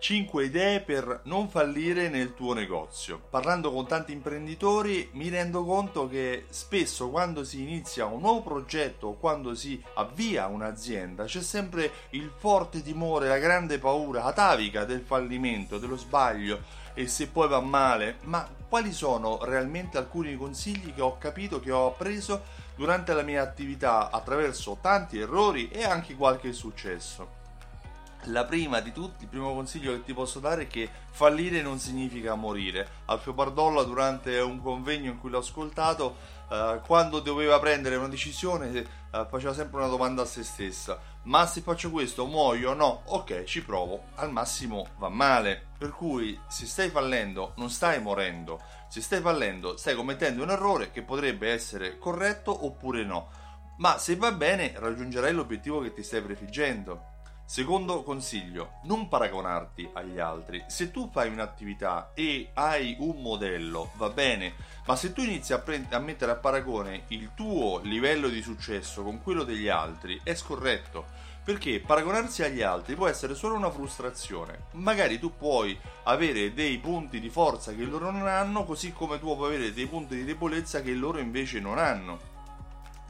5 idee per non fallire nel tuo negozio. Parlando con tanti imprenditori mi rendo conto che spesso quando si inizia un nuovo progetto o quando si avvia un'azienda c'è sempre il forte timore, la grande paura atavica del fallimento, dello sbaglio e se poi va male. Ma quali sono realmente alcuni consigli che ho capito, che ho appreso durante la mia attività attraverso tanti errori e anche qualche successo? La prima di tutti, il primo consiglio che ti posso dare è che fallire non significa morire. Alfio Bardolla durante un convegno in cui l'ho ascoltato, eh, quando doveva prendere una decisione, eh, faceva sempre una domanda a se stessa. Ma se faccio questo muoio no? Ok, ci provo. Al massimo va male. Per cui se stai fallendo non stai morendo. Se stai fallendo stai commettendo un errore che potrebbe essere corretto oppure no. Ma se va bene raggiungerai l'obiettivo che ti stai prefiggendo. Secondo consiglio, non paragonarti agli altri. Se tu fai un'attività e hai un modello, va bene, ma se tu inizi a, prend- a, mettere a paragone il tuo livello di successo con quello degli altri, è scorretto. Perché paragonarsi agli altri può essere solo una frustrazione. Magari tu puoi avere dei punti di forza che loro non hanno, così come tu puoi avere dei punti di debolezza che loro invece non hanno.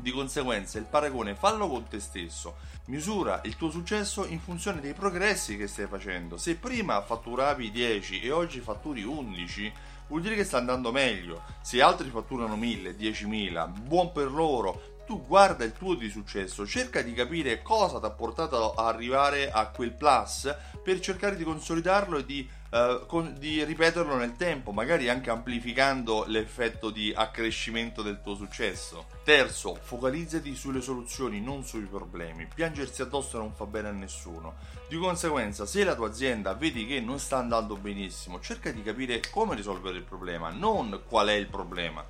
Di conseguenza il paragone fallo con te stesso, misura il tuo successo in funzione dei progressi che stai facendo. Se prima fatturavi 10 e oggi fatturi 11, vuol dire che sta andando meglio. Se altri fatturano 1000, 10.000, buon per loro. Tu guarda il tuo di successo, cerca di capire cosa ti ha portato a arrivare a quel plus per cercare di consolidarlo e di Uh, con, di ripeterlo nel tempo, magari anche amplificando l'effetto di accrescimento del tuo successo. Terzo, focalizzati sulle soluzioni, non sui problemi. Piangersi addosso non fa bene a nessuno. Di conseguenza, se la tua azienda vedi che non sta andando benissimo, cerca di capire come risolvere il problema, non qual è il problema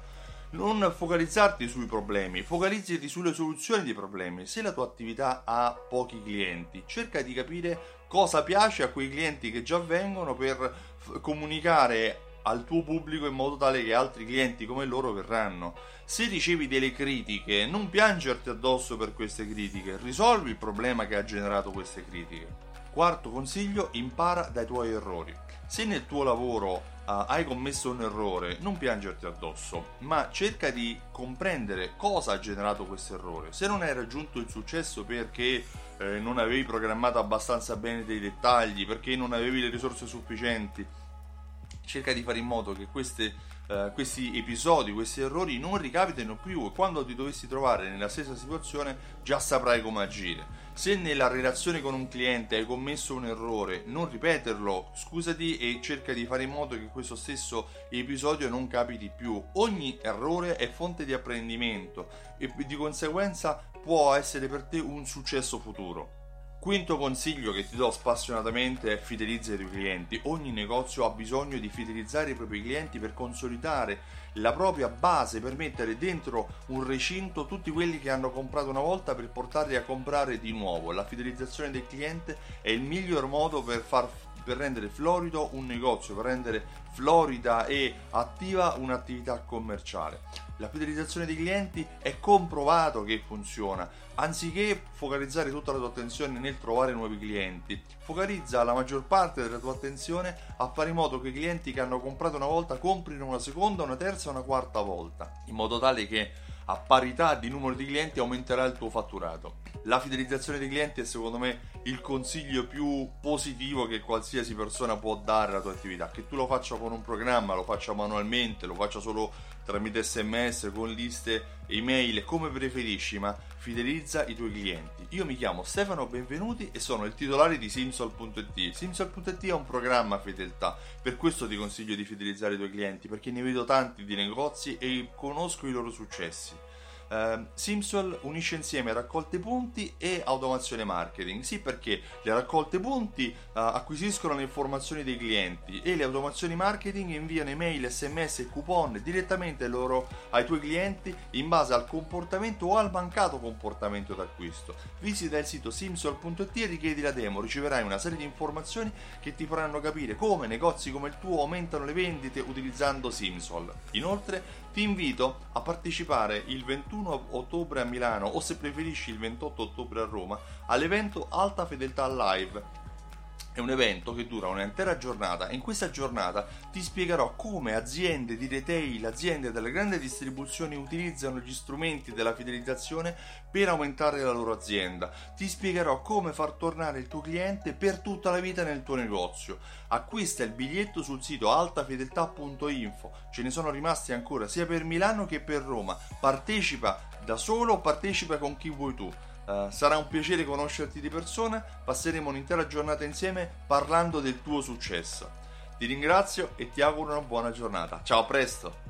non focalizzarti sui problemi, focalizzati sulle soluzioni dei problemi. Se la tua attività ha pochi clienti, cerca di capire cosa piace a quei clienti che già vengono per f- comunicare al tuo pubblico in modo tale che altri clienti come loro verranno. Se ricevi delle critiche, non piangerti addosso per queste critiche, risolvi il problema che ha generato queste critiche. Quarto consiglio, impara dai tuoi errori. Se nel tuo lavoro uh, hai commesso un errore, non piangerti addosso, ma cerca di comprendere cosa ha generato questo errore. Se non hai raggiunto il successo perché eh, non avevi programmato abbastanza bene dei dettagli, perché non avevi le risorse sufficienti, cerca di fare in modo che queste, uh, questi episodi, questi errori non ricapitino più e quando ti dovessi trovare nella stessa situazione già saprai come agire. Se nella relazione con un cliente hai commesso un errore, non ripeterlo, scusati e cerca di fare in modo che questo stesso episodio non capiti più. Ogni errore è fonte di apprendimento e di conseguenza può essere per te un successo futuro. Quinto consiglio che ti do spassionatamente è fidelizza i tuoi clienti. Ogni negozio ha bisogno di fidelizzare i propri clienti per consolidare la propria base, per mettere dentro un recinto tutti quelli che hanno comprato una volta per portarli a comprare di nuovo. La fidelizzazione del cliente è il miglior modo per far per rendere florido un negozio, per rendere florida e attiva un'attività commerciale. La fidelizzazione dei clienti è comprovato che funziona. Anziché focalizzare tutta la tua attenzione nel trovare nuovi clienti, focalizza la maggior parte della tua attenzione a fare in modo che i clienti che hanno comprato una volta comprino una seconda, una terza una quarta volta, in modo tale che a parità di numero di clienti aumenterà il tuo fatturato. La fidelizzazione dei clienti è secondo me il consiglio più positivo che qualsiasi persona può dare alla tua attività. Che tu lo faccia con un programma, lo faccia manualmente, lo faccia solo tramite sms, con liste email, come preferisci, ma fidelizza i tuoi clienti. Io mi chiamo Stefano Benvenuti e sono il titolare di Simsol.it. Simsol.it è un programma fedeltà, per questo ti consiglio di fidelizzare i tuoi clienti, perché ne vedo tanti di negozi e conosco i loro successi. Uh, Simsol unisce insieme raccolte punti e automazione marketing. Sì, perché le raccolte punti uh, acquisiscono le informazioni dei clienti e le automazioni marketing inviano email, sms e coupon direttamente loro, ai tuoi clienti in base al comportamento o al mancato comportamento d'acquisto. Visita il sito simsol.it e richiedi la demo, riceverai una serie di informazioni che ti faranno capire come negozi come il tuo aumentano le vendite utilizzando Simsol. Inoltre ti invito a partecipare il 21 ottobre a Milano o se preferisci il 28 ottobre a Roma all'evento Alta Fedeltà Live È un evento che dura un'intera giornata e in questa giornata ti spiegherò come aziende di retail, aziende delle grandi distribuzioni utilizzano gli strumenti della fidelizzazione per aumentare la loro azienda. Ti spiegherò come far tornare il tuo cliente per tutta la vita nel tuo negozio. Acquista il biglietto sul sito altafedeltà.info, ce ne sono rimasti ancora sia per Milano che per Roma. Partecipa da solo o partecipa con chi vuoi tu. Uh, sarà un piacere conoscerti di persona, passeremo un'intera giornata insieme parlando del tuo successo. Ti ringrazio e ti auguro una buona giornata. Ciao, a presto!